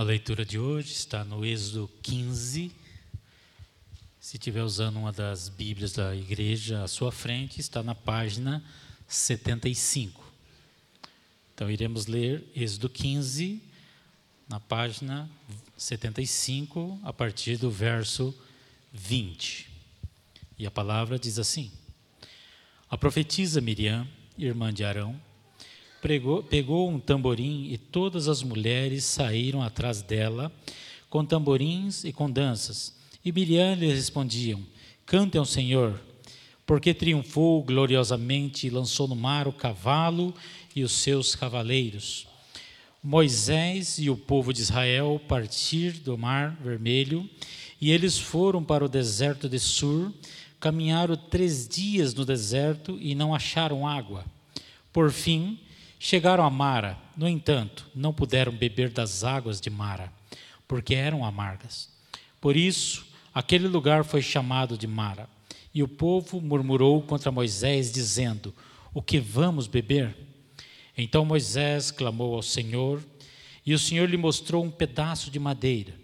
A leitura de hoje está no Êxodo 15. Se estiver usando uma das Bíblias da igreja à sua frente, está na página 75. Então iremos ler Êxodo 15, na página 75, a partir do verso 20. E a palavra diz assim: A profetisa Miriam, irmã de Arão, pregou, pegou um tamborim e todas as mulheres saíram atrás dela com tamborins e com danças. E Miriam lhe respondiam: Cantem ao Senhor, porque triunfou gloriosamente e lançou no mar o cavalo e os seus cavaleiros. Moisés e o povo de Israel partir do mar vermelho e eles foram para o deserto de Sur Caminharam três dias no deserto e não acharam água. Por fim, chegaram a Mara. No entanto, não puderam beber das águas de Mara, porque eram amargas. Por isso, aquele lugar foi chamado de Mara. E o povo murmurou contra Moisés, dizendo: O que vamos beber? Então Moisés clamou ao Senhor, e o Senhor lhe mostrou um pedaço de madeira.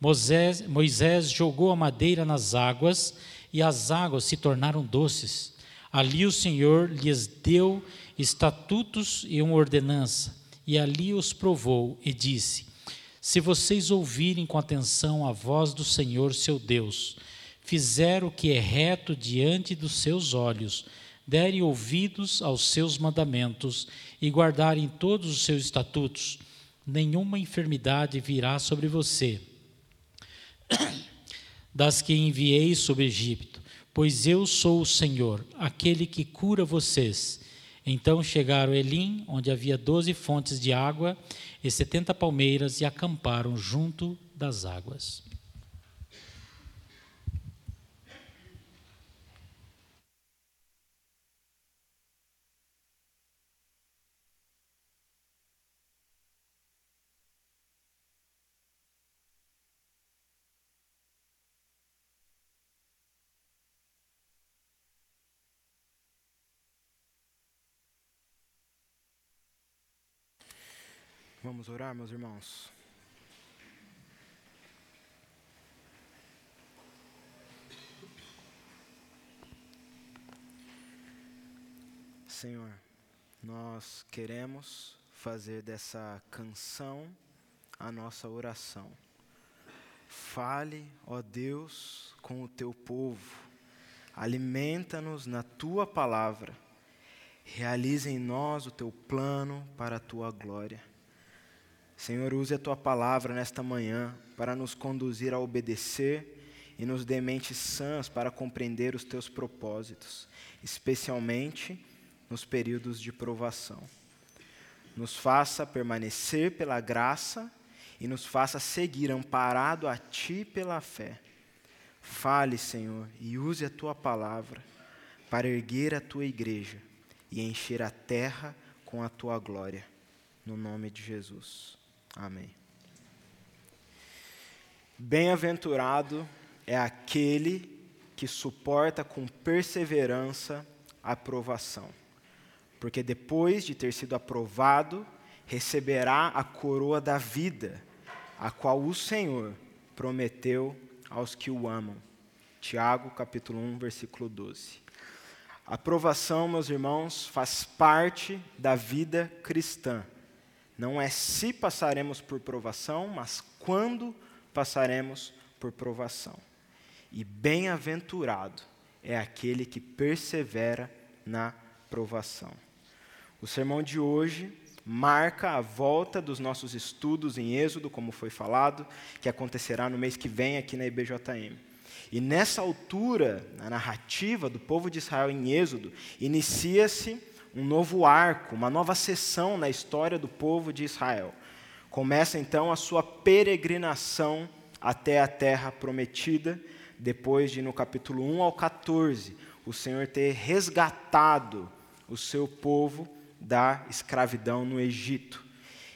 Moisés, Moisés jogou a madeira nas águas e as águas se tornaram doces. Ali o Senhor lhes deu estatutos e uma ordenança, e ali os provou e disse: Se vocês ouvirem com atenção a voz do Senhor seu Deus, fizer o que é reto diante dos seus olhos, derem ouvidos aos seus mandamentos e guardarem todos os seus estatutos, nenhuma enfermidade virá sobre você das que enviei sobre Egito, pois eu sou o Senhor, aquele que cura vocês. Então chegaram a Elim, onde havia doze fontes de água e setenta palmeiras, e acamparam junto das águas. Vamos orar, meus irmãos. Senhor, nós queremos fazer dessa canção a nossa oração. Fale, ó Deus, com o teu povo, alimenta-nos na tua palavra, realize em nós o teu plano para a tua glória. Senhor, use a tua palavra nesta manhã para nos conduzir a obedecer e nos dê mentes sãs para compreender os teus propósitos, especialmente nos períodos de provação. Nos faça permanecer pela graça e nos faça seguir amparado a ti pela fé. Fale, Senhor, e use a tua palavra para erguer a tua igreja e encher a terra com a tua glória. No nome de Jesus. Amém. Bem-aventurado é aquele que suporta com perseverança a aprovação, porque depois de ter sido aprovado, receberá a coroa da vida, a qual o Senhor prometeu aos que o amam. Tiago, capítulo 1, versículo 12. A aprovação, meus irmãos, faz parte da vida cristã. Não é se passaremos por provação, mas quando passaremos por provação. E bem-aventurado é aquele que persevera na provação. O sermão de hoje marca a volta dos nossos estudos em Êxodo, como foi falado, que acontecerá no mês que vem aqui na IBJM. E nessa altura, na narrativa do povo de Israel em Êxodo, inicia-se um novo arco, uma nova sessão na história do povo de Israel. Começa então a sua peregrinação até a terra prometida, depois de no capítulo 1 ao 14, o Senhor ter resgatado o seu povo da escravidão no Egito.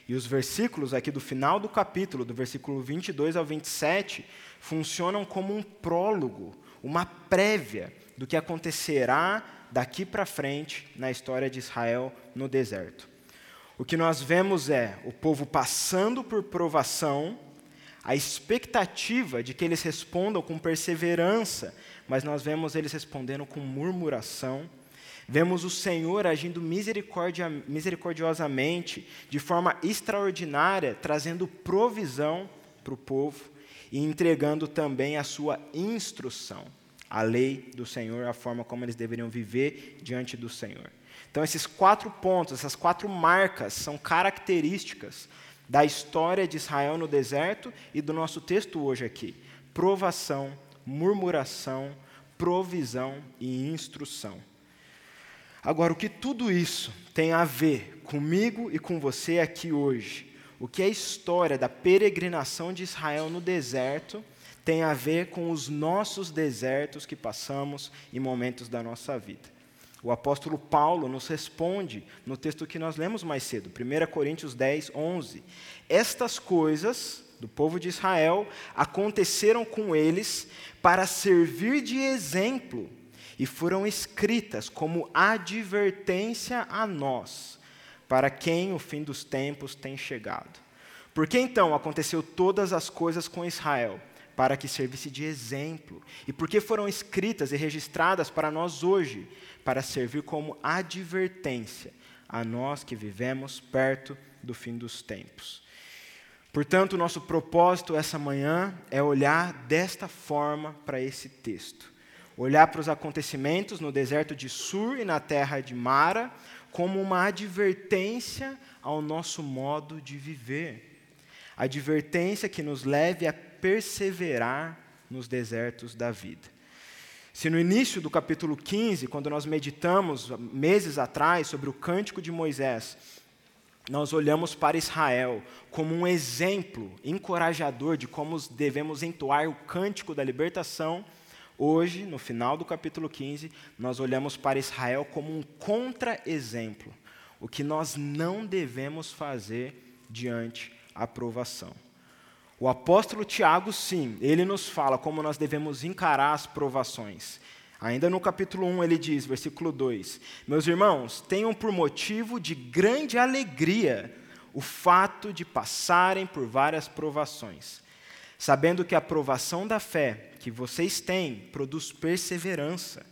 E os versículos aqui do final do capítulo, do versículo 22 ao 27, funcionam como um prólogo, uma prévia do que acontecerá daqui para frente na história de Israel no deserto. O que nós vemos é o povo passando por provação, a expectativa de que eles respondam com perseverança, mas nós vemos eles respondendo com murmuração. Vemos o Senhor agindo misericordiosamente, de forma extraordinária, trazendo provisão para o povo e entregando também a sua instrução, a lei do Senhor, a forma como eles deveriam viver diante do Senhor. Então, esses quatro pontos, essas quatro marcas, são características da história de Israel no deserto e do nosso texto hoje aqui: provação, murmuração, provisão e instrução. Agora, o que tudo isso tem a ver comigo e com você aqui hoje? O que a história da peregrinação de Israel no deserto tem a ver com os nossos desertos que passamos em momentos da nossa vida? O apóstolo Paulo nos responde no texto que nós lemos mais cedo, 1 Coríntios 10, 11. Estas coisas do povo de Israel aconteceram com eles para servir de exemplo e foram escritas como advertência a nós, para quem o fim dos tempos tem chegado. Por que então aconteceu todas as coisas com Israel? Para que servisse de exemplo. E por que foram escritas e registradas para nós hoje? Para servir como advertência a nós que vivemos perto do fim dos tempos. Portanto, nosso propósito essa manhã é olhar desta forma para esse texto olhar para os acontecimentos no deserto de Sur e na terra de Mara como uma advertência ao nosso modo de viver. Advertência que nos leve a perseverar nos desertos da vida. Se no início do capítulo 15, quando nós meditamos meses atrás sobre o cântico de Moisés, nós olhamos para Israel como um exemplo encorajador de como devemos entoar o cântico da libertação Hoje, no final do capítulo 15, nós olhamos para Israel como um contra-exemplo, o que nós não devemos fazer diante a provação. O apóstolo Tiago, sim, ele nos fala como nós devemos encarar as provações. Ainda no capítulo 1 ele diz, versículo 2: Meus irmãos, tenham por motivo de grande alegria o fato de passarem por várias provações, sabendo que a provação da fé que vocês têm produz perseverança.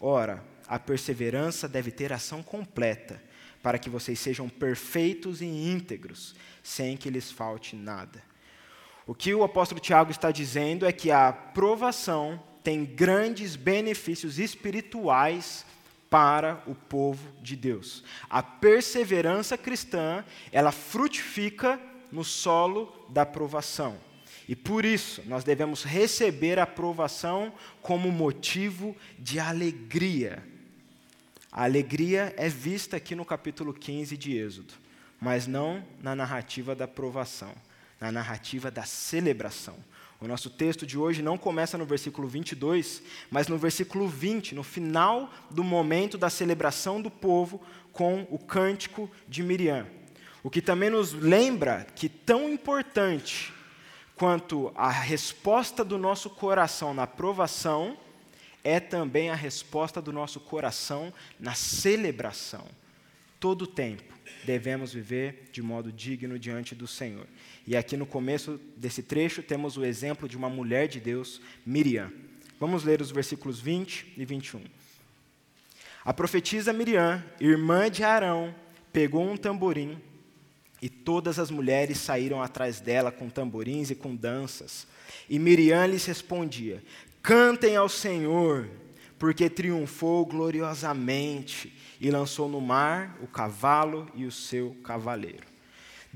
Ora, a perseverança deve ter ação completa, para que vocês sejam perfeitos e íntegros, sem que lhes falte nada. O que o apóstolo Tiago está dizendo é que a provação tem grandes benefícios espirituais para o povo de Deus. A perseverança cristã, ela frutifica no solo da provação. E por isso, nós devemos receber a aprovação como motivo de alegria. A alegria é vista aqui no capítulo 15 de Êxodo, mas não na narrativa da aprovação, na narrativa da celebração. O nosso texto de hoje não começa no versículo 22, mas no versículo 20, no final do momento da celebração do povo com o cântico de Miriam. O que também nos lembra que tão importante quanto a resposta do nosso coração na provação, é também a resposta do nosso coração na celebração. Todo o tempo devemos viver de modo digno diante do Senhor. E aqui no começo desse trecho temos o exemplo de uma mulher de Deus, Miriam. Vamos ler os versículos 20 e 21. A profetisa Miriam, irmã de Arão, pegou um tamborim e todas as mulheres saíram atrás dela com tamborins e com danças. E Miriam lhes respondia: Cantem ao Senhor, porque triunfou gloriosamente e lançou no mar o cavalo e o seu cavaleiro.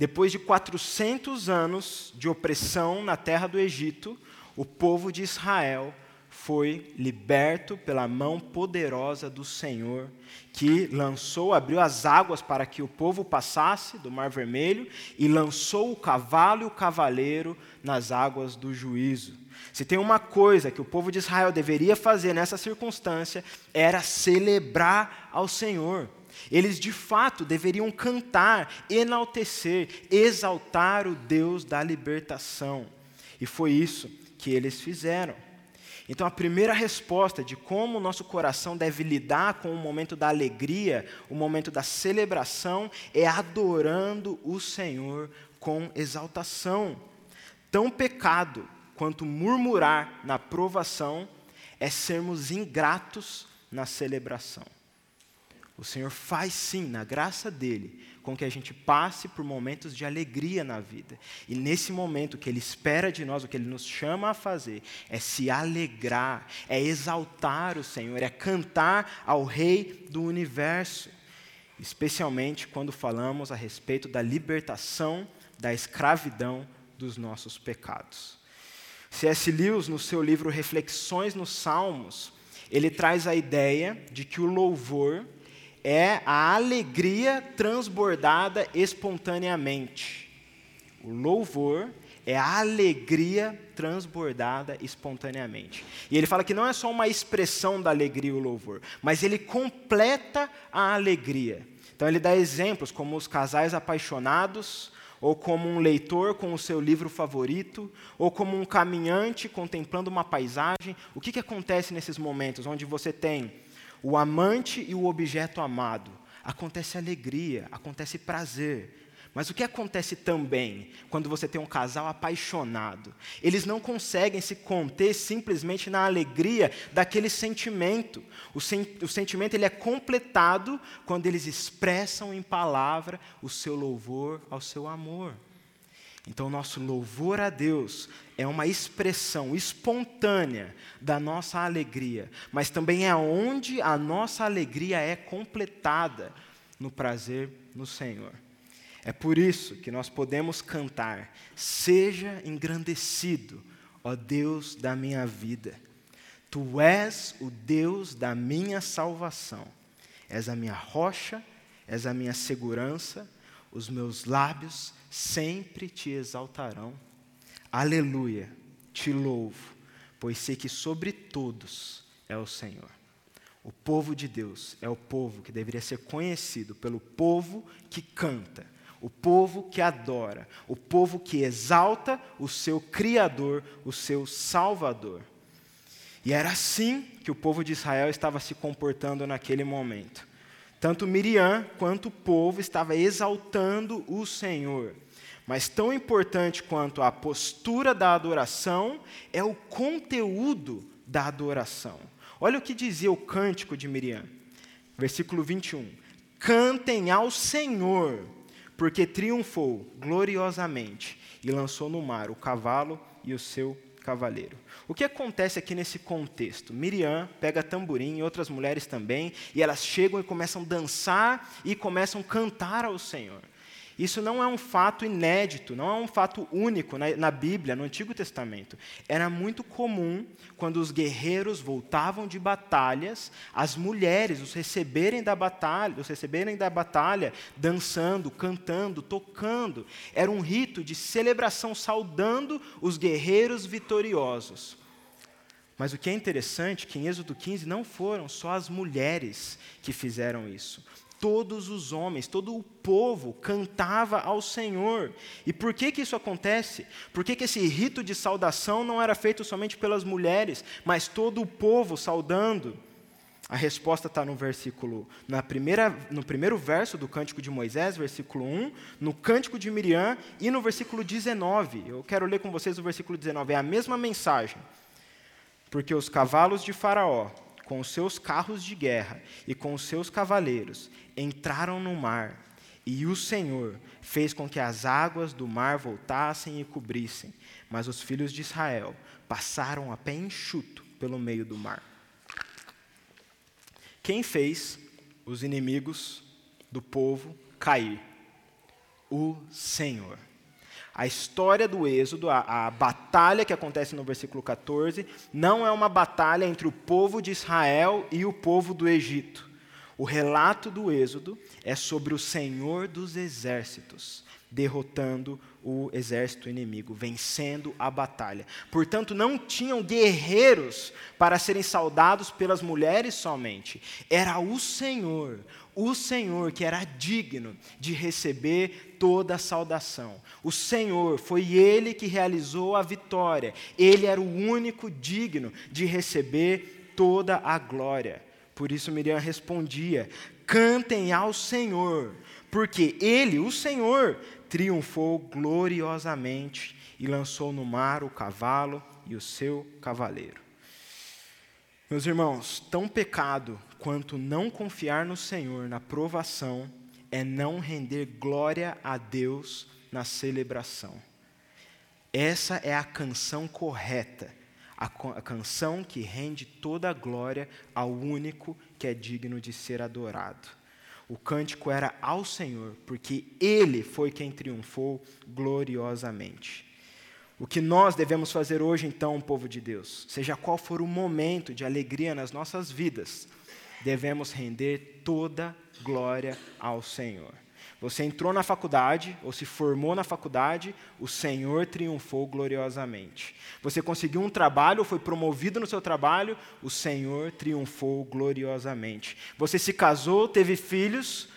Depois de 400 anos de opressão na terra do Egito, o povo de Israel foi liberto pela mão poderosa do Senhor, que lançou, abriu as águas para que o povo passasse do Mar Vermelho e lançou o cavalo e o cavaleiro nas águas do juízo. Se tem uma coisa que o povo de Israel deveria fazer nessa circunstância, era celebrar ao Senhor. Eles de fato deveriam cantar, enaltecer, exaltar o Deus da libertação. E foi isso que eles fizeram. Então, a primeira resposta de como o nosso coração deve lidar com o momento da alegria, o momento da celebração, é adorando o Senhor com exaltação. Tão pecado quanto murmurar na provação é sermos ingratos na celebração. O Senhor faz sim, na graça dele, com que a gente passe por momentos de alegria na vida. E nesse momento, o que Ele espera de nós, o que Ele nos chama a fazer, é se alegrar, é exaltar o Senhor, é cantar ao Rei do universo. Especialmente quando falamos a respeito da libertação da escravidão dos nossos pecados. C.S. Lewis, no seu livro Reflexões nos Salmos, ele traz a ideia de que o louvor é a alegria transbordada espontaneamente. O louvor é a alegria transbordada espontaneamente. E ele fala que não é só uma expressão da alegria o louvor, mas ele completa a alegria. Então ele dá exemplos como os casais apaixonados, ou como um leitor com o seu livro favorito, ou como um caminhante contemplando uma paisagem. O que, que acontece nesses momentos onde você tem o amante e o objeto amado. Acontece alegria, acontece prazer. Mas o que acontece também quando você tem um casal apaixonado? Eles não conseguem se conter simplesmente na alegria daquele sentimento. O, sen o sentimento ele é completado quando eles expressam em palavra o seu louvor ao seu amor. Então, nosso louvor a Deus é uma expressão espontânea da nossa alegria, mas também é onde a nossa alegria é completada no prazer no Senhor. É por isso que nós podemos cantar: Seja engrandecido, ó Deus da minha vida. Tu és o Deus da minha salvação. És a minha rocha, és a minha segurança, os meus lábios sempre te exaltarão. Aleluia, te louvo, pois sei que sobre todos é o Senhor. O povo de Deus é o povo que deveria ser conhecido pelo povo que canta, o povo que adora, o povo que exalta o seu Criador, o seu Salvador. E era assim que o povo de Israel estava se comportando naquele momento. Tanto Miriam quanto o povo estava exaltando o Senhor. Mas tão importante quanto a postura da adoração é o conteúdo da adoração. Olha o que dizia o cântico de Miriam, versículo 21. Cantem ao Senhor, porque triunfou gloriosamente e lançou no mar o cavalo e o seu cavaleiro. O que acontece aqui nesse contexto? Miriam pega tamborim e outras mulheres também, e elas chegam e começam a dançar e começam a cantar ao Senhor. Isso não é um fato inédito, não é um fato único na, na, Bíblia, no Antigo Testamento. Era muito comum, quando os guerreiros voltavam de batalhas, as mulheres os receberem da batalha, os receberem da batalha dançando, cantando, tocando. Era um rito de celebração saudando os guerreiros vitoriosos. Mas o que é interessante que em Êxodo 15 não foram só as mulheres que fizeram isso todos os homens, todo o povo cantava ao Senhor. E por que, que isso acontece? Por que, que esse rito de saudação não era feito somente pelas mulheres, mas todo o povo saudando? A resposta está no versículo, na primeira, no primeiro verso do Cântico de Moisés, versículo 1, no Cântico de Miriam e no versículo 19. Eu quero ler com vocês o versículo 19, é a mesma mensagem. Porque os cavalos de Faraó, com os seus carros de guerra e com os seus cavaleiros, entraram no mar, e o Senhor fez com que as águas do mar voltassem e cobrissem, mas os filhos de Israel passaram a pé enxuto pelo meio do mar. Quem fez os inimigos do povo cair? O Senhor. A história do Êxodo, a, a, batalha que acontece no versículo 14, não é uma batalha entre o povo de Israel e o povo do Egito. O relato do Êxodo é sobre o Senhor dos exércitos, derrotando o exército inimigo, vencendo a batalha. Portanto, não tinham guerreiros para serem saudados pelas mulheres somente. Era o Senhor, o Senhor que era digno de receber toda a saudação. O Senhor foi ele que realizou a vitória. Ele era o único digno de receber toda a glória. Por isso Miriam respondia: Cantem ao Senhor, porque ele, o Senhor, triunfou gloriosamente e lançou no mar o cavalo e o seu cavaleiro. Meus irmãos, tão pecado quanto não confiar no Senhor na provação é não render glória a Deus na celebração. Essa é a canção correta, a, canção que rende toda a glória ao único que é digno de ser adorado. O cântico era ao Senhor, porque Ele foi quem triunfou gloriosamente. O que nós devemos fazer hoje, então, povo de Deus, seja qual for o momento de alegria nas nossas vidas, devemos render toda glória ao Senhor. Você entrou na faculdade, ou se formou na faculdade, o Senhor triunfou gloriosamente. Você conseguiu um trabalho, ou foi promovido no seu trabalho, o Senhor triunfou gloriosamente. Você se casou, teve filhos,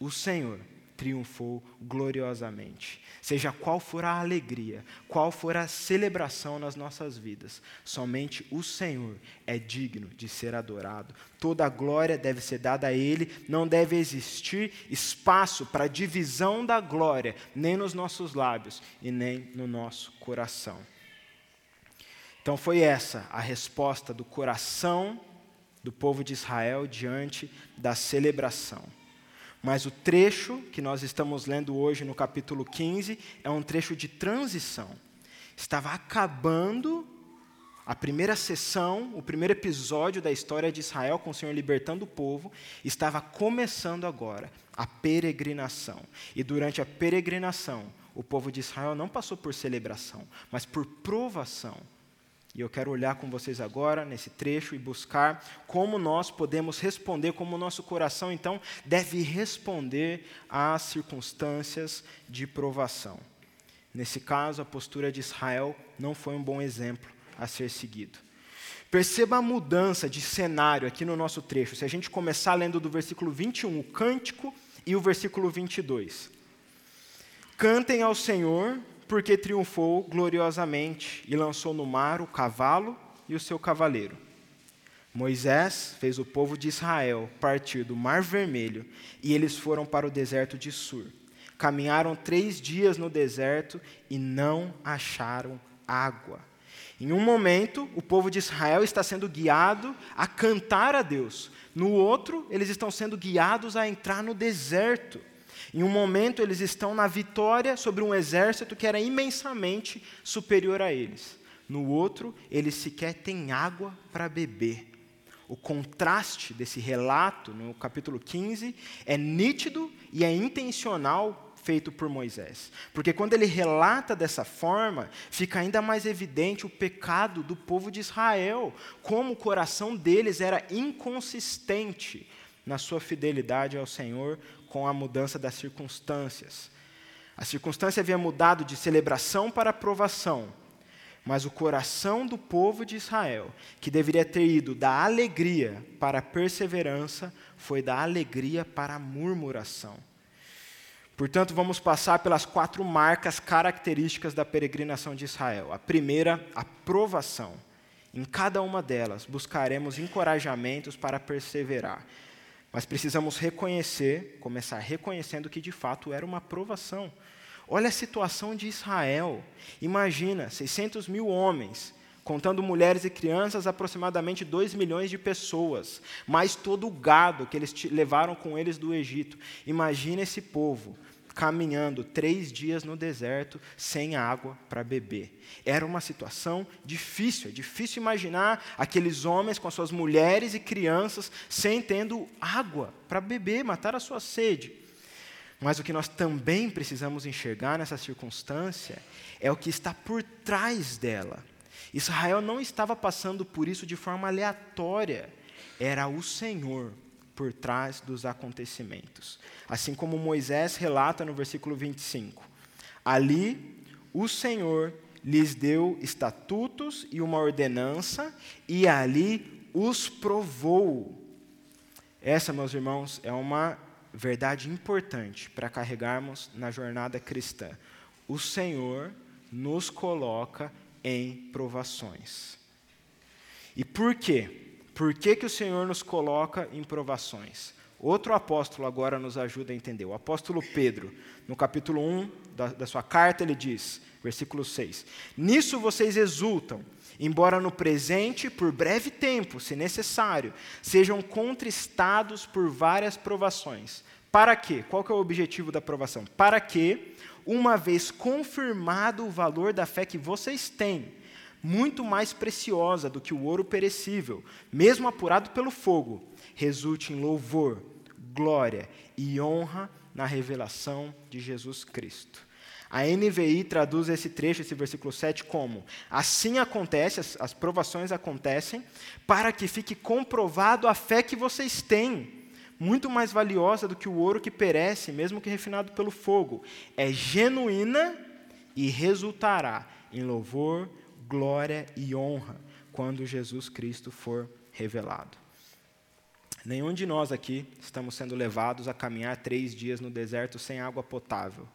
o Senhor triunfou gloriosamente. Seja qual for a alegria, qual for a celebração nas nossas vidas, somente o Senhor é digno de ser adorado. Toda a glória deve ser dada a Ele, não deve existir espaço para divisão da glória, nem nos nossos lábios e nem no nosso coração. Então foi essa a resposta do coração do povo de Israel diante da celebração. Mas o trecho que nós estamos lendo hoje no capítulo 15 é um trecho de transição. Estava acabando a primeira sessão, o primeiro episódio da história de Israel com o Senhor libertando o povo, estava começando agora a peregrinação. E durante a peregrinação, o povo de Israel não passou por celebração, mas por provação. E eu quero olhar com vocês agora nesse trecho e buscar como nós podemos responder, como o nosso coração então deve responder às circunstâncias de provação. Nesse caso, a postura de Israel não foi um bom exemplo a ser seguido. Perceba a mudança de cenário aqui no nosso trecho. Se a gente começar lendo do versículo 21, o cântico, e o versículo 22. Cantem ao Senhor, porque triunfou gloriosamente e lançou no mar o cavalo e o seu cavaleiro. Moisés fez o povo de Israel partir do Mar Vermelho e eles foram para o deserto de Sur. Caminharam três dias no deserto e não acharam água. Em um momento, o povo de Israel está sendo guiado a cantar a Deus. No outro, eles estão sendo guiados a entrar no deserto. Em um momento, eles estão na vitória sobre um exército que era imensamente superior a eles. No outro, eles sequer têm água para beber. O contraste desse relato, no capítulo 15, é nítido e é intencional feito por Moisés. Porque quando ele relata dessa forma, fica ainda mais evidente o pecado do povo de Israel, como o coração deles era inconsistente na sua fidelidade ao Senhor com a mudança das circunstâncias. A circunstância havia mudado de celebração para aprovação, mas o coração do povo de Israel, que deveria ter ido da alegria para a perseverança, foi da alegria para a murmuração. Portanto, vamos passar pelas quatro marcas características da peregrinação de Israel. A primeira, a provação. Em cada uma delas, buscaremos encorajamentos para perseverar. Mas precisamos reconhecer, começar reconhecendo que de fato era uma provação. Olha a situação de Israel. Imagina, 600 mil homens, contando mulheres e crianças, aproximadamente 2 milhões de pessoas, mais todo o gado que eles levaram com eles do Egito. Imagina esse povo caminhando três dias no deserto sem água para beber. Era uma situação difícil, é difícil imaginar aqueles homens com as suas mulheres e crianças sem tendo água para beber, matar a sua sede. Mas o que nós também precisamos enxergar nessa circunstância é o que está por trás dela. Israel não estava passando por isso de forma aleatória, era o Senhor por trás dos acontecimentos. Assim como Moisés relata no versículo 25. Ali, o Senhor lhes deu estatutos e uma ordenança, e ali os provou. Essa, meus irmãos, é uma verdade importante para carregarmos na jornada cristã. O Senhor nos coloca em provações. E por quê? Por que, que o Senhor nos coloca em provações? Outro apóstolo agora nos ajuda a entender. O apóstolo Pedro, no capítulo 1 da, da sua carta, ele diz, versículo 6: Nisso vocês exultam, embora no presente, por breve tempo, se necessário, sejam contristados por várias provações. Para quê? Qual que é o objetivo da provação? Para que, uma vez confirmado o valor da fé que vocês têm, muito mais preciosa do que o ouro perecível, mesmo apurado pelo fogo, resulte em louvor, glória e honra na revelação de Jesus Cristo. A NVI traduz esse trecho, esse versículo 7, como: Assim acontece, as, as provações acontecem, para que fique comprovado a fé que vocês têm, muito mais valiosa do que o ouro que perece, mesmo que refinado pelo fogo. É genuína e resultará em louvor, glória e honra quando Jesus Cristo for revelado. Nenhum de nós aqui estamos sendo levados a caminhar três dias no deserto sem água potável.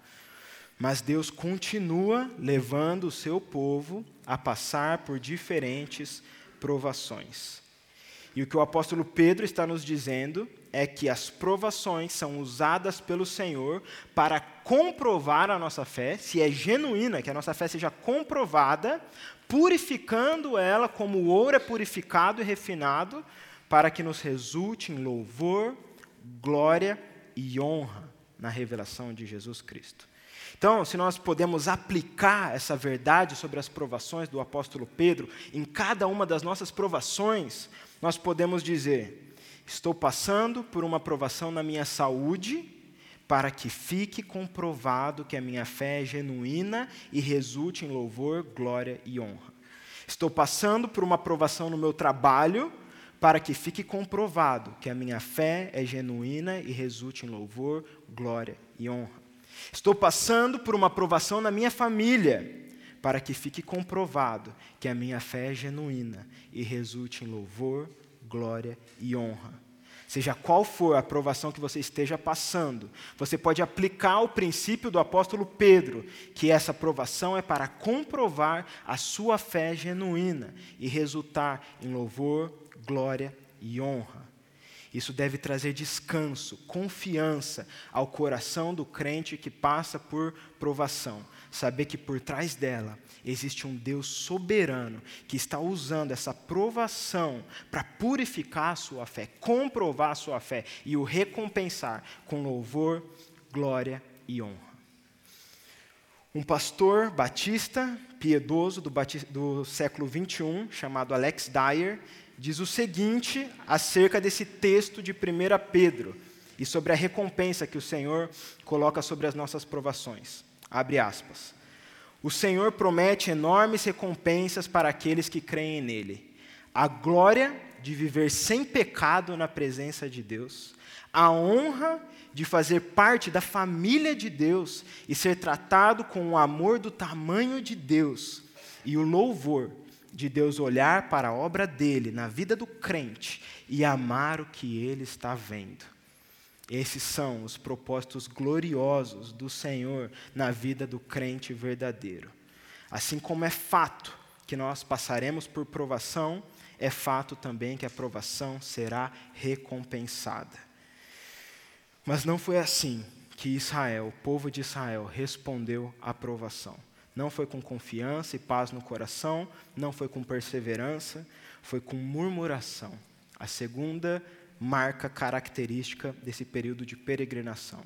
Mas Deus continua levando o seu povo a passar por diferentes provações. E o que o apóstolo Pedro está nos dizendo é que as provações são usadas pelo Senhor para comprovar a nossa fé, se é genuína, que a nossa fé seja comprovada, purificando ela como o ouro é purificado e refinado para que nos resulte em louvor, glória e honra na revelação de Jesus Cristo. Então, se nós podemos aplicar essa verdade sobre as provações do apóstolo Pedro em cada uma das nossas provações, nós podemos dizer: estou passando por uma provação na minha saúde, para que fique comprovado que a minha fé é genuína e resulte em louvor, glória e honra. Estou passando por uma provação no meu trabalho, para que fique comprovado que a minha fé é genuína e resulte em louvor, glória e honra. Estou passando por uma provação na minha família, para que fique comprovado que a minha fé é genuína e resulte em louvor, glória e honra. Seja qual for a provação que você esteja passando, você pode aplicar o princípio do apóstolo Pedro, que essa provação é para comprovar a sua fé genuína e resultar em louvor, glória e honra. Isso deve trazer descanso, confiança ao coração do crente que passa por provação. Saber que por trás dela existe um Deus soberano que está usando essa provação para purificar a sua fé, comprovar a sua fé e o recompensar com louvor, glória e honra. Um pastor batista, piedoso do, do século 21, chamado Alex Dyer, diz o seguinte acerca desse texto de 1 Pedro e sobre a recompensa que o Senhor coloca sobre as nossas provações. Abre aspas. O Senhor promete enormes recompensas para aqueles que creem nele. A glória de viver sem pecado na presença de Deus, a honra de fazer parte da família de Deus e ser tratado com o amor do tamanho de Deus, e o louvor de Deus olhar para a obra dele na vida do crente e amar o que ele está vendo. Esses são os propósitos gloriosos do Senhor na vida do crente verdadeiro. Assim como é fato que nós passaremos por provação, é fato também que a provação será recompensada. Mas não foi assim que Israel, o povo de Israel, respondeu à provação. Não foi com confiança e paz no coração, não foi com perseverança, foi com murmuração. A segunda marca característica desse período de peregrinação.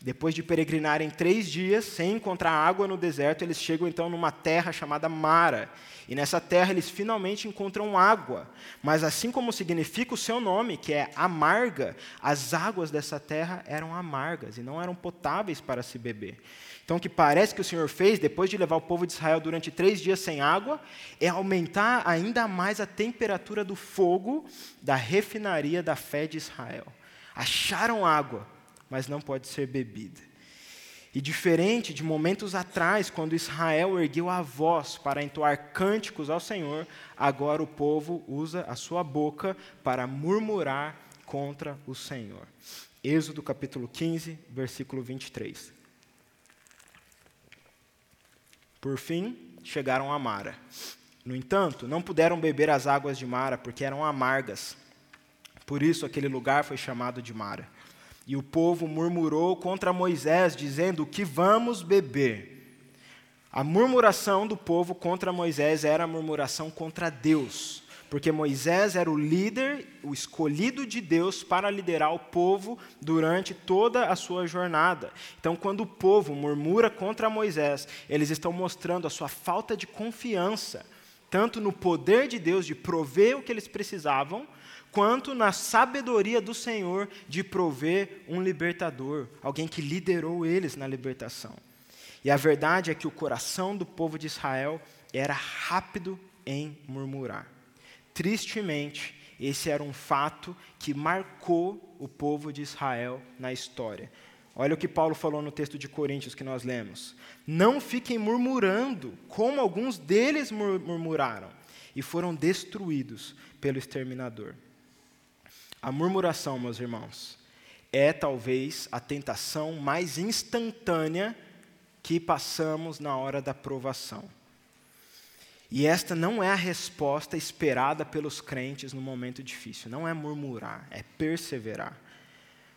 Depois de peregrinarem três dias sem encontrar água no deserto, eles chegam então numa terra chamada Mara. E nessa terra eles finalmente encontram água. Mas assim como significa o seu nome, que é amarga, as águas dessa terra eram amargas e não eram potáveis para se beber. Então, o que parece que o Senhor fez, depois de levar o povo de Israel durante três dias sem água, é aumentar ainda mais a temperatura do fogo da refinaria da fé de Israel. Acharam água, mas não pode ser bebida. E diferente de momentos atrás, quando Israel ergueu a voz para entoar cânticos ao Senhor, agora o povo usa a sua boca para murmurar contra o Senhor. Êxodo capítulo 15, versículo 23. Por fim, chegaram a Mara. No entanto, não puderam beber as águas de Mara, porque eram amargas. Por isso aquele lugar foi chamado de Mara. E o povo murmurou contra Moisés, dizendo: Que vamos beber? A murmuração do povo contra Moisés era a murmuração contra Deus, porque Moisés era o líder, o escolhido de Deus para liderar o povo durante toda a sua jornada. Então, quando o povo murmura contra Moisés, eles estão mostrando a sua falta de confiança, tanto no poder de Deus de prover o que eles precisavam, quanto na sabedoria do Senhor de prover um libertador, alguém que liderou eles na libertação. E a verdade é que o coração do povo de Israel era rápido em murmurar. Tristemente, esse era um fato que marcou o povo de Israel na história. Olha o que Paulo falou no texto de Coríntios que nós lemos. Não fiquem murmurando, como alguns deles murmuraram, e foram destruídos pelo exterminador. A murmuração, meus irmãos, é talvez a tentação mais instantânea que passamos na hora da provação. E esta não é a resposta esperada pelos crentes no momento difícil. Não é murmurar, é perseverar.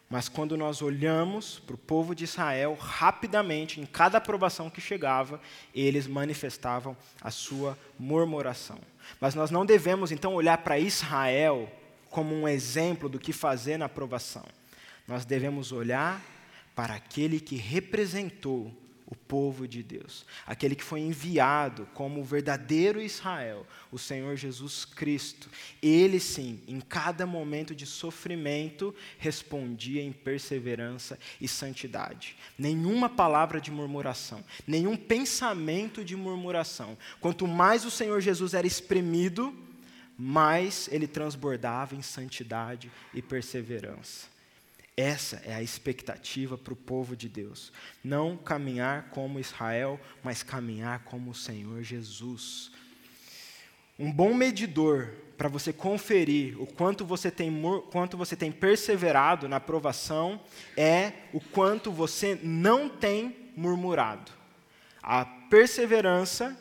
Mas quando nós olhamos para o povo de Israel, rapidamente, em cada aprovação que chegava, eles manifestavam a sua murmuração. Mas nós não devemos então olhar para Israel como um exemplo do que fazer na aprovação. Nós devemos olhar para aquele que representou o povo de Deus, aquele que foi enviado como o verdadeiro Israel, o Senhor Jesus Cristo. Ele sim, em cada momento de sofrimento, respondia em perseverança e santidade. Nenhuma palavra de murmuração, nenhum pensamento de murmuração. Quanto mais o Senhor Jesus era espremido, mais ele transbordava em santidade e perseverança. Essa é a expectativa para o povo de Deus. Não caminhar como Israel, mas caminhar como o Senhor Jesus. Um bom medidor para você conferir o quanto você, tem, quanto você tem perseverado na aprovação é o quanto você não tem murmurado. A perseverança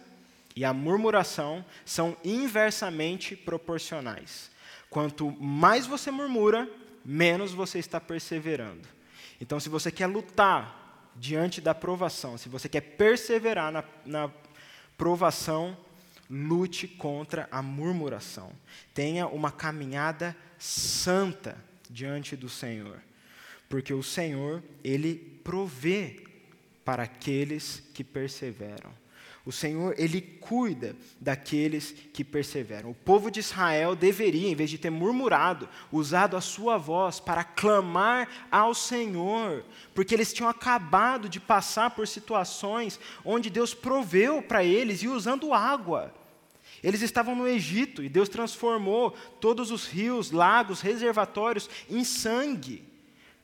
e a murmuração são inversamente proporcionais. Quanto mais você murmura, menos você está perseverando. Então, se você quer lutar diante da provação, se você quer perseverar na, na provação, lute contra a murmuração. Tenha uma caminhada santa diante do Senhor. Porque o Senhor, Ele provê para aqueles que perseveram. O Senhor, Ele cuida daqueles que perseveram. O povo de Israel deveria, em vez de ter murmurado, usado a sua voz para clamar ao Senhor, porque eles tinham acabado de passar por situações onde Deus proveu para eles e usando água. Eles estavam no Egito e Deus transformou todos os rios, lagos, reservatórios em sangue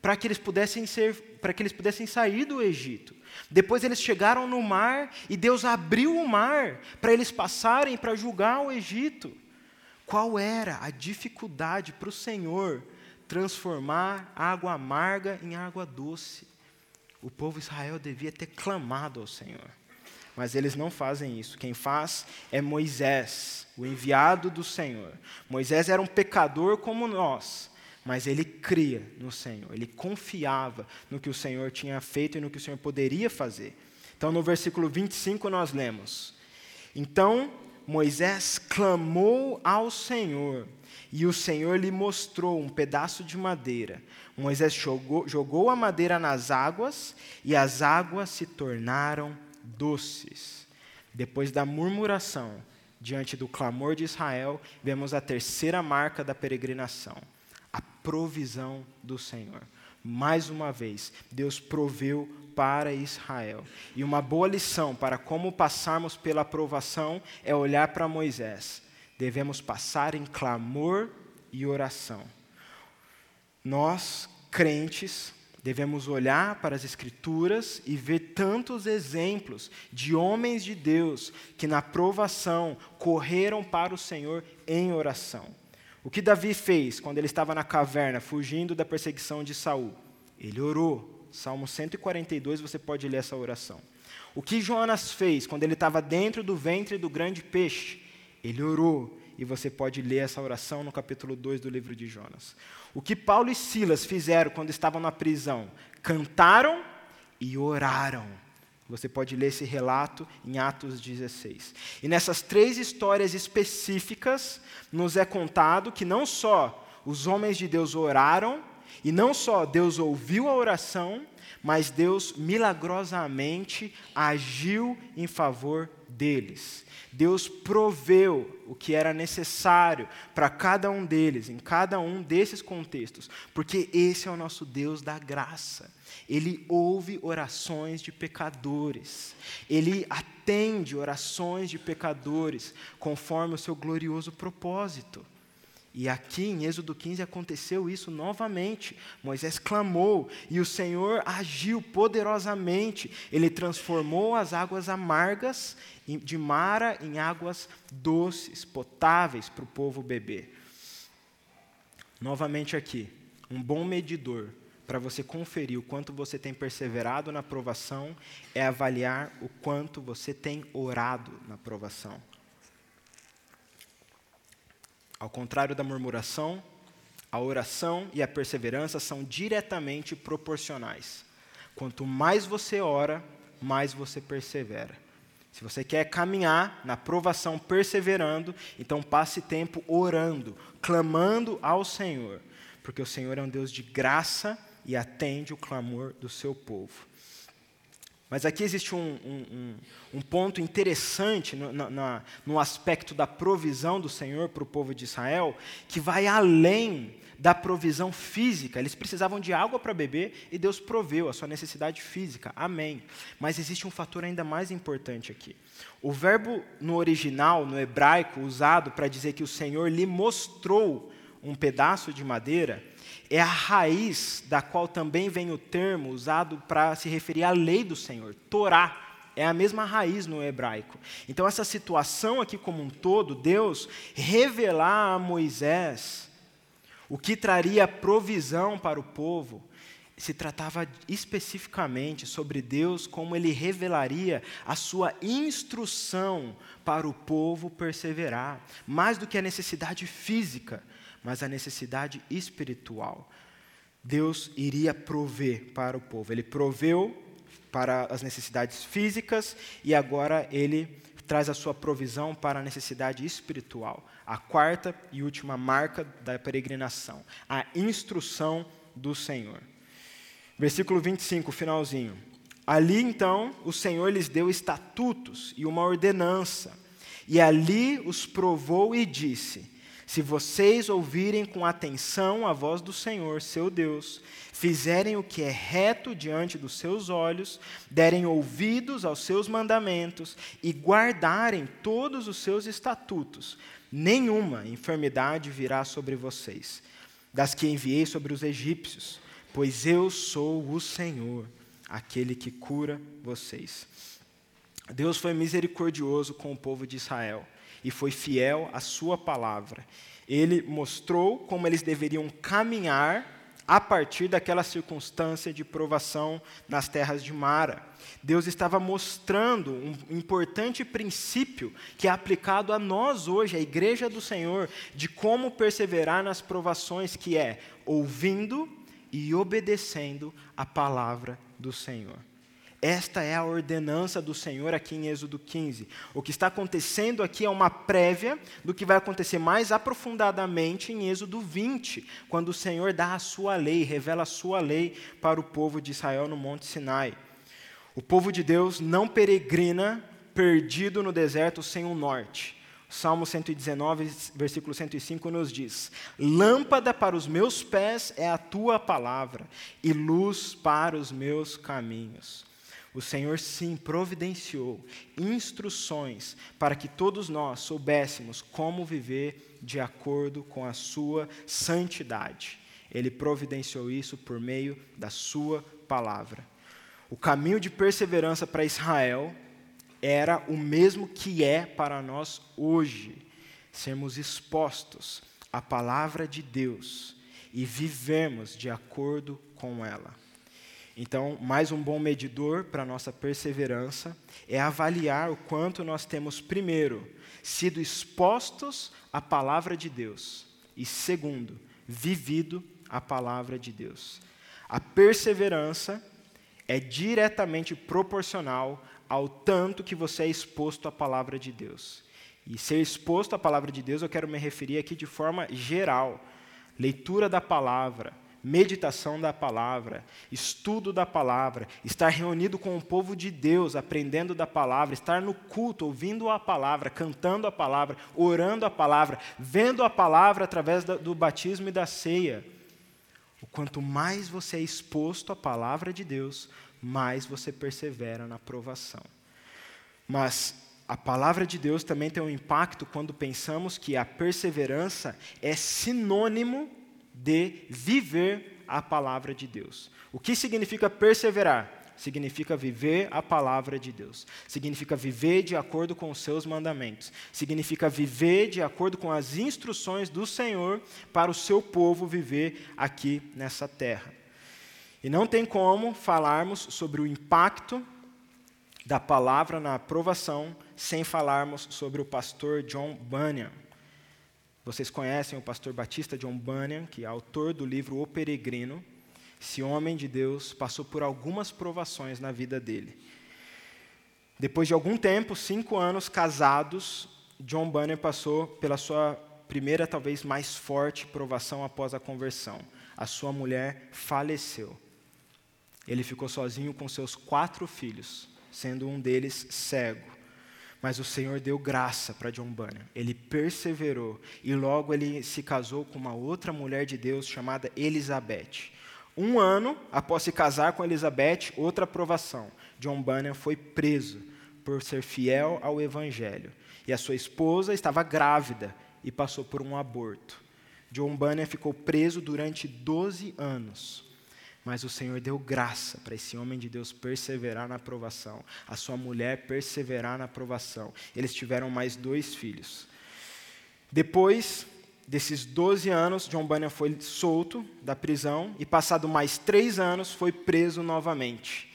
para que eles pudessem ser, para que eles pudessem sair do Egito. Depois eles chegaram no mar e Deus abriu o mar para eles passarem para julgar o Egito. Qual era a dificuldade para o Senhor transformar água amarga em água doce? O povo Israel devia ter clamado ao Senhor. Mas eles não fazem isso. Quem faz é Moisés, o enviado do Senhor. Moisés era um pecador como nós, mas ele cria no Senhor, ele confiava no que o Senhor tinha feito e no que o Senhor poderia fazer. Então, no versículo 25, nós lemos: Então Moisés clamou ao Senhor, e o Senhor lhe mostrou um pedaço de madeira. Moisés jogou, jogou a madeira nas águas, e as águas se tornaram doces. Depois da murmuração, diante do clamor de Israel, vemos a terceira marca da peregrinação provisão do Senhor. Mais uma vez, Deus proveu para Israel. E uma boa lição para como passarmos pela aprovação é olhar para Moisés. Devemos passar em clamor e oração. Nós, crentes, devemos olhar para as Escrituras e ver tantos exemplos de homens de Deus que, na provação, correram para o Senhor em oração. O que Davi fez quando ele estava na caverna, fugindo da perseguição de Saul? Ele orou. Salmo 142, você pode ler essa oração. O que Jonas fez quando ele estava dentro do ventre do grande peixe? Ele orou. E você pode ler essa oração no capítulo 2 do livro de Jonas. O que Paulo e Silas fizeram quando estavam na prisão? Cantaram e oraram. Você pode ler esse relato em Atos 16. E nessas três histórias específicas, nos é contado que não só os homens de Deus oraram, e não só Deus ouviu a oração, mas Deus milagrosamente agiu em favor deles. Deus proveu o que era necessário para cada um deles, em cada um desses contextos, porque esse é o nosso Deus da graça. Ele ouve orações de pecadores, ele atende orações de pecadores, conforme o seu glorioso propósito. E aqui em Êxodo 15 aconteceu isso novamente. Moisés clamou e o Senhor agiu poderosamente. Ele transformou as águas amargas de Mara em águas doces, potáveis para o povo beber. Novamente aqui, um bom medidor para você conferir o quanto você tem perseverado na provação é avaliar o quanto você tem orado na provação. Ao contrário da murmuração, a oração e a perseverança são diretamente proporcionais. Quanto mais você ora, mais você persevera. Se você quer caminhar na provação perseverando, então passe tempo orando, clamando ao Senhor, porque o Senhor é um Deus de graça e atende o clamor do seu povo. Mas aqui existe um, um, um, ponto interessante no, na, no aspecto da provisão do Senhor para o povo de Israel, que vai além da provisão física. Eles precisavam de água para beber e Deus proveu a sua necessidade física. Amém. Mas existe um fator ainda mais importante aqui. O verbo no original, no hebraico, usado para dizer que o Senhor lhe mostrou um pedaço de madeira, é a raiz da qual também vem o termo usado para se referir à lei do Senhor, Torá. É a mesma raiz no hebraico. Então, essa situação aqui como um todo, Deus revelar a Moisés o que traria provisão para o povo, se tratava especificamente sobre Deus, como ele revelaria a sua instrução para o povo perseverar, mais do que a necessidade física mas a necessidade espiritual. Deus iria prover para o povo. Ele proveu para as necessidades físicas e agora ele traz a sua provisão para a necessidade espiritual. A quarta e última marca da peregrinação, a instrução do Senhor. Versículo 25, finalzinho. Ali então o Senhor lhes deu estatutos e uma ordenança, e ali os provou e disse: se vocês ouvirem com atenção a voz do Senhor, seu Deus, fizerem o que é reto diante dos seus olhos, derem ouvidos aos seus mandamentos e guardarem todos os seus estatutos, nenhuma enfermidade virá sobre vocês, das que enviei sobre os egípcios, pois eu sou o Senhor, aquele que cura vocês. Deus foi misericordioso com o povo de Israel e foi fiel à sua palavra. Ele mostrou como eles deveriam caminhar a partir daquela circunstância de provação nas terras de Mara. Deus estava mostrando um importante princípio que é aplicado a nós hoje, a igreja do Senhor, de como perseverar nas provações, que é ouvindo e obedecendo a palavra do Senhor. Esta é a ordenança do Senhor aqui em Êxodo 15. O que está acontecendo aqui é uma prévia do que vai acontecer mais aprofundadamente em Êxodo 20, quando o Senhor dá a sua lei, revela a sua lei para o povo de Israel no Monte Sinai. O povo de Deus não peregrina perdido no deserto sem um norte. Salmo 119, versículo 105 nos diz: Lâmpada para os meus pés é a tua palavra, e luz para os meus caminhos o Senhor sim providenciou instruções para que todos nós soubéssemos como viver de acordo com a sua santidade. Ele providenciou isso por meio da Sua palavra. O caminho de perseverança para Israel era o mesmo que é para nós hoje, sermos expostos à palavra de Deus e vivemos de acordo com ela. Então, mais um bom medidor para a nossa perseverança é avaliar o quanto nós temos, primeiro, sido expostos à palavra de Deus, e segundo, vivido a palavra de Deus. A perseverança é diretamente proporcional ao tanto que você é exposto à palavra de Deus. E ser exposto à palavra de Deus, eu quero me referir aqui de forma geral. Leitura da palavra, meditação da palavra, estudo da palavra, estar reunido com o povo de Deus, aprendendo da palavra, estar no culto, ouvindo a palavra, cantando a palavra, orando a palavra, vendo a palavra através do batismo e da ceia. O quanto mais você é exposto à palavra de Deus, mais você persevera na aprovação. Mas a palavra de Deus também tem um impacto quando pensamos que a perseverança é sinônimo de viver a palavra de Deus. O que significa perseverar? Significa viver a palavra de Deus. Significa viver de acordo com os seus mandamentos. Significa viver de acordo com as instruções do Senhor para o seu povo viver aqui nessa terra. E não tem como falarmos sobre o impacto da palavra na aprovação sem falarmos sobre o pastor John Bunyan. Vocês conhecem o pastor batista John Bunyan, que é autor do livro O Peregrino. Esse homem de Deus passou por algumas provações na vida dele. Depois de algum tempo, cinco anos casados, John Bunyan passou pela sua primeira, talvez mais forte provação após a conversão. A sua mulher faleceu. Ele ficou sozinho com seus quatro filhos, sendo um deles cego. Mas o Senhor deu graça para John Bunyan. Ele perseverou e logo ele se casou com uma outra mulher de Deus chamada Elizabeth. Um ano após se casar com Elizabeth, outra aprovação. John Bunyan foi preso por ser fiel ao Evangelho. E a sua esposa estava grávida e passou por um aborto. John Bunyan ficou preso durante 12 anos. Mas o Senhor deu graça para esse homem de Deus perseverar na aprovação, a sua mulher perseverar na aprovação. Eles tiveram mais dois filhos. Depois desses 12 anos, John Bunyan foi solto da prisão e, passado mais três anos, foi preso novamente.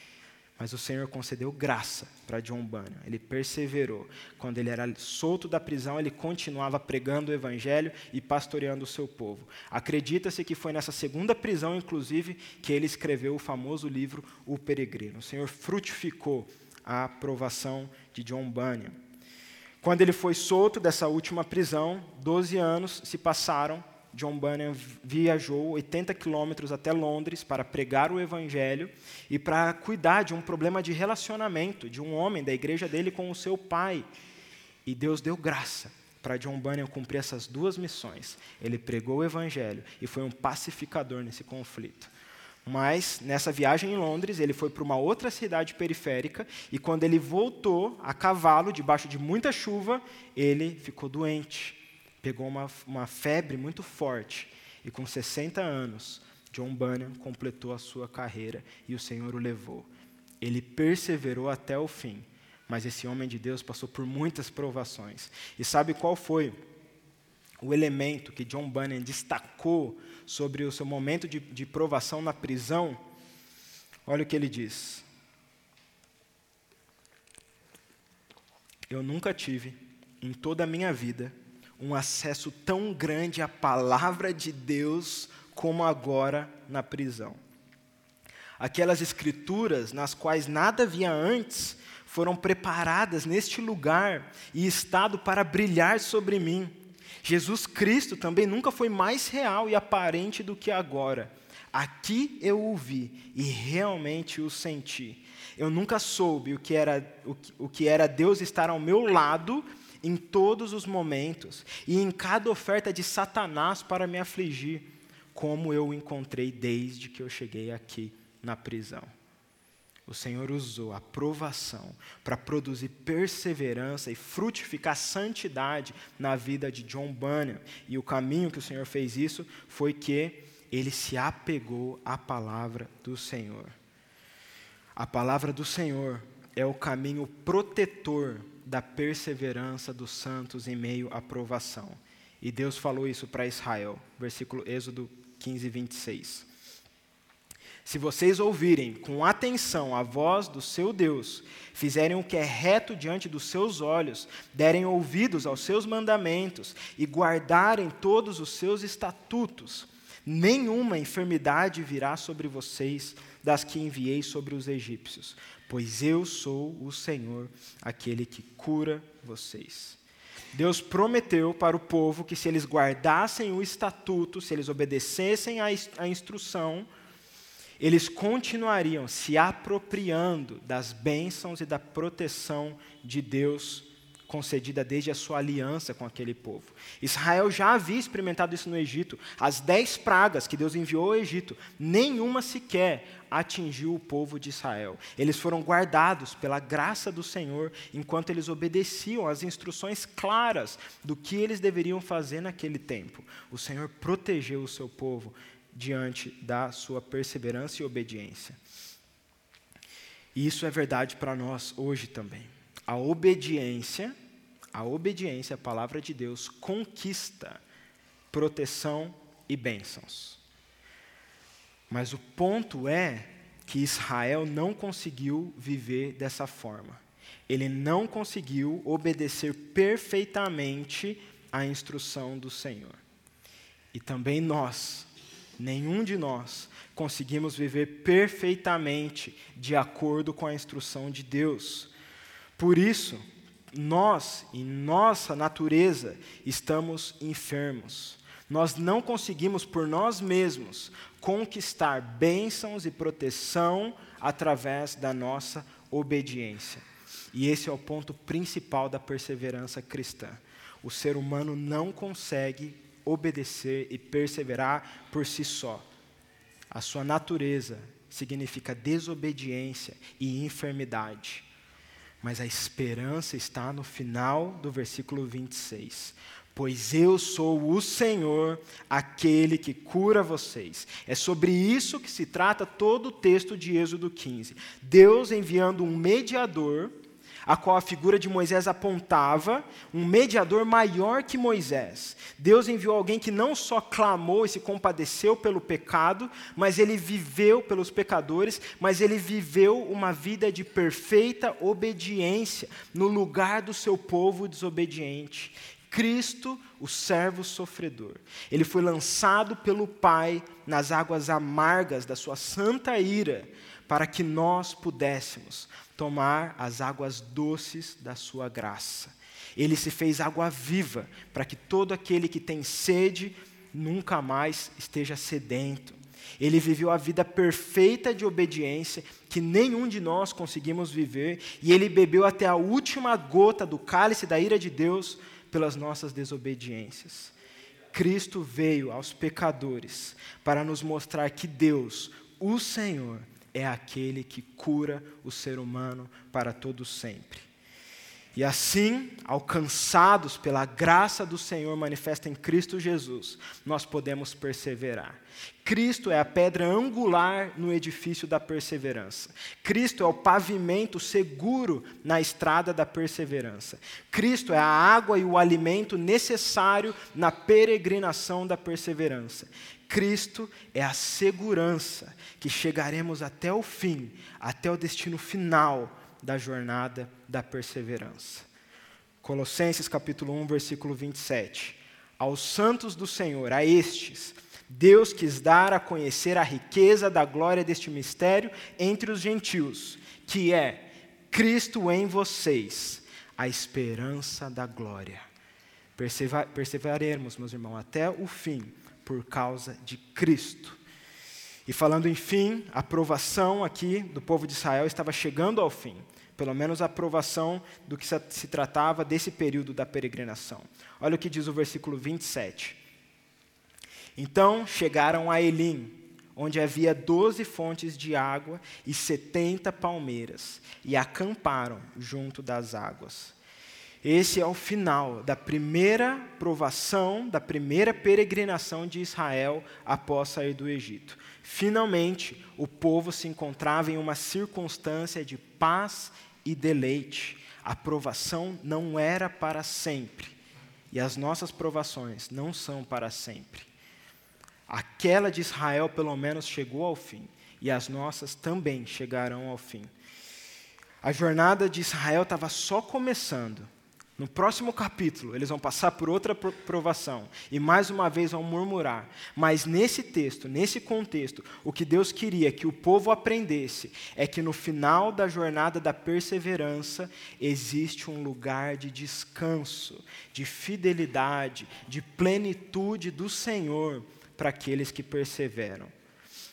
Mas o Senhor concedeu graça para John Bunyan. Ele perseverou. Quando ele era solto da prisão, ele continuava pregando o evangelho e pastoreando o seu povo. Acredita-se que foi nessa segunda prisão, inclusive, que ele escreveu o famoso livro O Peregrino. O Senhor frutificou a aprovação de John Bunyan. Quando ele foi solto dessa última prisão, 12 anos se passaram John Bunyan viajou 80 quilômetros até Londres para pregar o evangelho e para cuidar de um problema de relacionamento de um homem da igreja dele com o seu pai. E Deus deu graça para John Bunyan cumprir essas duas missões. Ele pregou o evangelho e foi um pacificador nesse conflito. Mas nessa viagem em Londres, ele foi para uma outra cidade periférica e quando ele voltou a cavalo, debaixo de muita chuva, ele ficou doente pegou uma, uma febre muito forte e com 60 anos, John Bunyan completou a sua carreira e o Senhor o levou. Ele perseverou até o fim, mas esse homem de Deus passou por muitas provações. E sabe qual foi o elemento que John Bunyan destacou sobre o seu momento de, de provação na prisão? Olha o que ele diz. Eu nunca tive, em toda a minha vida, um acesso tão grande à palavra de Deus como agora na prisão. Aquelas escrituras nas quais nada havia antes foram preparadas neste lugar e estado para brilhar sobre mim. Jesus Cristo também nunca foi mais real e aparente do que agora. Aqui eu o vi e realmente o senti. Eu nunca soube o que era, o que, o que era Deus estar ao meu lado em todos os momentos e em cada oferta de Satanás para me afligir, como eu o encontrei desde que eu cheguei aqui na prisão. O Senhor usou a provação para produzir perseverança e frutificar santidade na vida de John Bunyan. E o caminho que o Senhor fez isso foi que ele se apegou à palavra do Senhor. A palavra do Senhor é o caminho protetor da perseverança dos santos em meio à provação. E Deus falou isso para Israel, versículo Êxodo 15, 26. Se vocês ouvirem com atenção a voz do seu Deus, fizerem o que é reto diante dos seus olhos, derem ouvidos aos seus mandamentos e guardarem todos os seus estatutos, nenhuma enfermidade virá sobre vocês das que enviei sobre os egípcios, pois eu sou o Senhor, aquele que cura vocês. Deus prometeu para o povo que se eles guardassem o estatuto, se eles obedecessem à instrução, eles continuariam se apropriando das bênçãos e da proteção de Deus concedida desde a sua aliança com aquele povo. Israel já havia experimentado isso no Egito. As dez pragas que Deus enviou ao Egito, nenhuma sequer atingiu o povo de Israel. Eles foram guardados pela graça do Senhor enquanto eles obedeciam às instruções claras do que eles deveriam fazer naquele tempo. O Senhor protegeu o seu povo diante da sua perseverança e obediência. E isso é verdade para nós hoje também. A obediência, a obediência à palavra de Deus conquista proteção e bênçãos. Mas o ponto é que Israel não conseguiu viver dessa forma. Ele não conseguiu obedecer perfeitamente à instrução do Senhor. E também nós, nenhum de nós, conseguimos viver perfeitamente de acordo com a instrução de Deus. Por isso, nós, em nossa natureza, estamos enfermos. Nós não conseguimos por nós mesmos conquistar bênçãos e proteção através da nossa obediência. E esse é o ponto principal da perseverança cristã. O ser humano não consegue obedecer e perseverar por si só. A sua natureza significa desobediência e enfermidade. Mas a esperança está no final do versículo 26. Pois eu sou o Senhor, aquele que cura vocês. É sobre isso que se trata todo o texto de Êxodo 15. Deus enviando um mediador a qual a figura de Moisés apontava, um mediador maior que Moisés. Deus enviou alguém que não só clamou e se compadeceu pelo pecado, mas ele viveu pelos pecadores, mas ele viveu uma vida de perfeita obediência no lugar do seu povo desobediente. Cristo, o servo sofredor. Ele foi lançado pelo Pai nas águas amargas da sua santa ira, para que nós pudéssemos tomar as águas doces da sua graça. Ele se fez água viva, para que todo aquele que tem sede nunca mais esteja sedento. Ele viveu a vida perfeita de obediência que nenhum de nós conseguimos viver, e ele bebeu até a última gota do cálice da ira de Deus pelas nossas desobediências. Cristo veio aos pecadores para nos mostrar que Deus, o Senhor, é aquele que cura o ser humano para todo sempre. E assim, alcançados pela graça do Senhor manifesta em Cristo Jesus, nós podemos perseverar. Cristo é a pedra angular no edifício da perseverança. Cristo é o pavimento seguro na estrada da perseverança. Cristo é a água e o alimento necessário na peregrinação da perseverança. Cristo é a segurança que chegaremos até o fim, até o destino final da jornada da perseverança. Colossenses capítulo 1, versículo 27. Aos santos do Senhor, a estes, Deus quis dar a conhecer a riqueza da glória deste mistério entre os gentios, que é Cristo em vocês, a esperança da glória. Perseveraremos, meus irmãos, até o fim por causa de Cristo. E falando em fim, a aprovação aqui do povo de Israel estava chegando ao fim, pelo menos a aprovação do que se tratava desse período da peregrinação. Olha o que diz o versículo 27. Então chegaram a Elim, onde havia doze fontes de água e setenta palmeiras, e acamparam junto das águas. Esse é o final da primeira provação, da primeira peregrinação de Israel após sair do Egito. Finalmente, o povo se encontrava em uma circunstância de paz e deleite. A provação não era para sempre. E as nossas provações não são para sempre. Aquela de Israel, pelo menos, chegou ao fim. E as nossas também chegarão ao fim. A jornada de Israel estava só começando. No próximo capítulo, eles vão passar por outra provação e mais uma vez vão murmurar. Mas nesse texto, nesse contexto, o que Deus queria que o povo aprendesse é que no final da jornada da perseverança existe um lugar de descanso, de fidelidade, de plenitude do Senhor para aqueles que perseveram.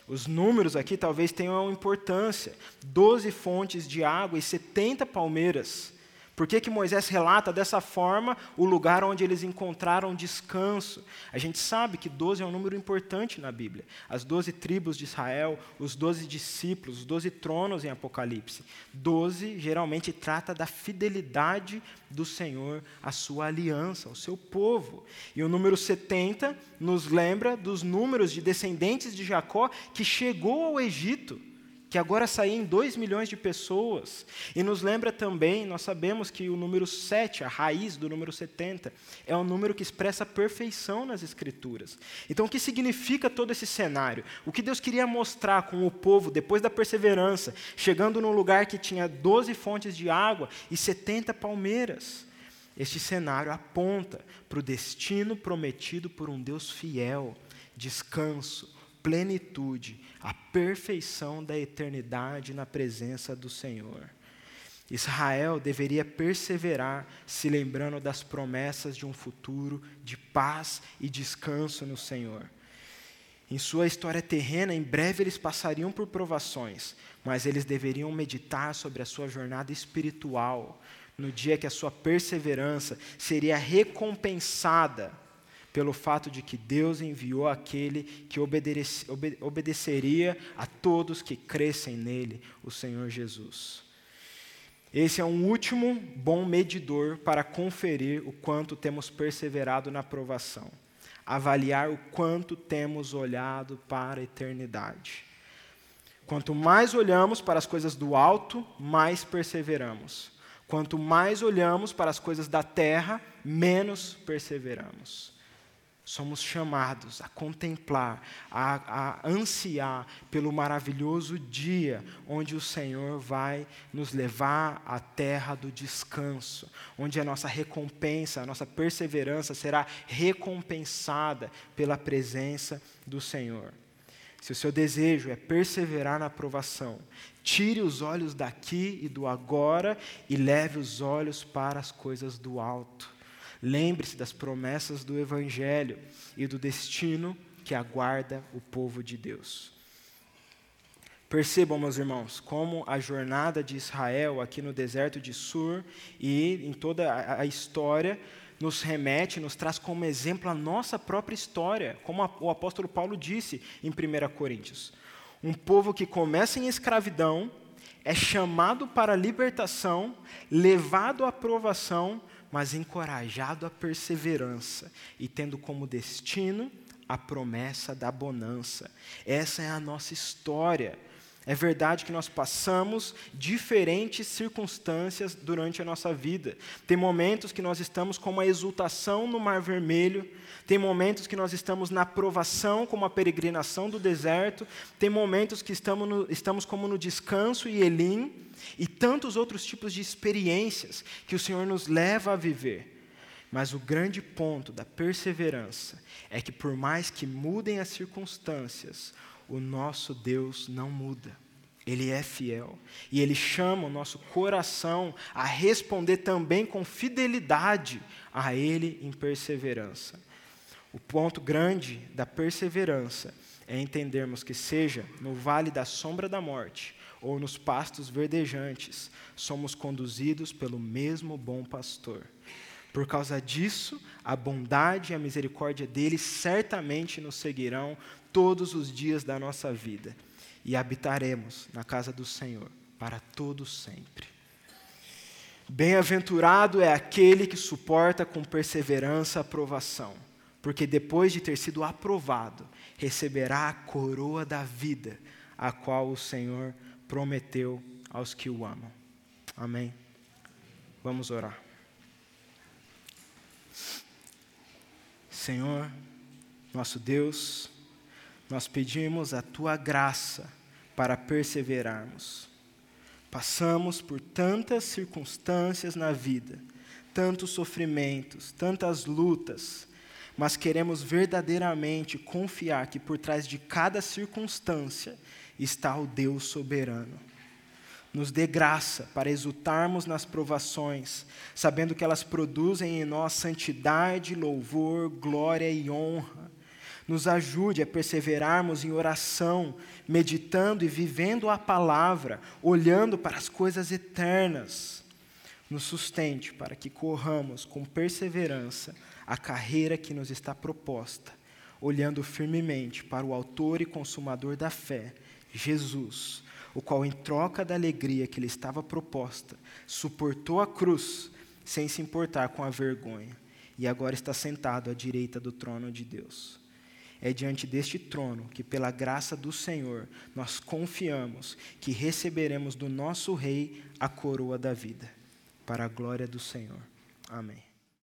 Os números aqui talvez tenham importância: 12 fontes de água e 70 palmeiras. Por que, que Moisés relata dessa forma o lugar onde eles encontraram descanso? A gente sabe que 12 é um número importante na Bíblia. As 12 tribos de Israel, os 12 discípulos, os 12 tronos em Apocalipse. 12 geralmente trata da fidelidade do Senhor à sua aliança, ao seu povo. E o número 70 nos lembra dos números de descendentes de Jacó que chegou ao Egito que agora saem 2 milhões de pessoas. E nos lembra também, nós sabemos que o número 7, a raiz do número 70, é um número que expressa a perfeição nas Escrituras. Então, o que significa todo esse cenário? O que Deus queria mostrar com o povo, depois da perseverança, chegando num lugar que tinha 12 fontes de água e 70 palmeiras? Este cenário aponta para o destino prometido por um Deus fiel, descanso, plenitude, a perfeição da eternidade na presença do Senhor. Israel deveria perseverar, se lembrando das promessas de um futuro de paz e descanso no Senhor. Em sua história terrena, em breve eles passariam por provações, mas eles deveriam meditar sobre a sua jornada espiritual, no dia que a sua perseverança seria recompensada pelo fato de que Deus enviou aquele que obedece, obedeceria a todos que crescem nele, o Senhor Jesus. Esse é um último bom medidor para conferir o quanto temos perseverado na provação, avaliar o quanto temos olhado para a eternidade. Quanto mais olhamos para as coisas do alto, mais perseveramos. Quanto mais olhamos para as coisas da terra, menos perseveramos somos chamados a contemplar, a, a, ansiar pelo maravilhoso dia onde o Senhor vai nos levar à terra do descanso, onde a nossa recompensa, a nossa perseverança será recompensada pela presença do Senhor. Se o seu desejo é perseverar na aprovação, tire os olhos daqui e do agora e leve os olhos para as coisas do alto Lembre-se das promessas do Evangelho e do destino que aguarda o povo de Deus. Percebam, meus irmãos, como a jornada de Israel aqui no deserto de Sur e em toda a história nos remete, nos traz como exemplo a nossa própria história, como o apóstolo Paulo disse em 1 Coríntios. Um povo que começa em escravidão, é chamado para a libertação, levado à aprovação, mas encorajado à perseverança e tendo como destino a promessa da bonança. Essa é a nossa história. É verdade que nós passamos diferentes circunstâncias durante a nossa vida. Tem momentos que nós estamos com uma exultação no Mar Vermelho, tem momentos que nós estamos na provação, como a peregrinação do deserto, tem momentos que estamos, no, estamos como no descanso e Elim, e tantos outros tipos de experiências que o Senhor nos leva a viver. Mas o grande ponto da perseverança é que, por mais que mudem as circunstâncias, o nosso Deus não muda. Ele é fiel. E Ele chama o nosso coração a responder também com fidelidade a Ele em perseverança. O ponto grande da perseverança é entendermos que, seja no vale da sombra da morte ou nos pastos verdejantes, somos conduzidos pelo mesmo bom pastor. Por causa disso, a bondade e a misericórdia dele certamente nos seguirão todos os dias da nossa vida e habitaremos na casa do Senhor para todo sempre. Bem-aventurado é aquele que suporta com perseverança a aprovação, porque depois de ter sido aprovado, receberá a coroa da vida, a qual o Senhor prometeu aos que o amam. Amém. Vamos orar. Senhor, nosso Deus, nós pedimos a tua graça para perseverarmos. Passamos por tantas circunstâncias na vida, tantos sofrimentos, tantas lutas, mas queremos verdadeiramente confiar que por trás de cada circunstância está o Deus soberano. Nos dê graça para exultarmos nas provações, sabendo que elas produzem em nós santidade, louvor, glória e honra. Nos ajude a perseverarmos em oração, meditando e vivendo a palavra, olhando para as coisas eternas. Nos sustente para que corramos com perseverança a carreira que nos está proposta, olhando firmemente para o Autor e Consumador da fé, Jesus, o qual, em troca da alegria que lhe estava proposta, suportou a cruz sem se importar com a vergonha, e agora está sentado à direita do trono de Deus. É diante deste trono que, pela graça do Senhor, nós confiamos que receberemos do nosso Rei a coroa da vida, para a glória do Senhor. Amém.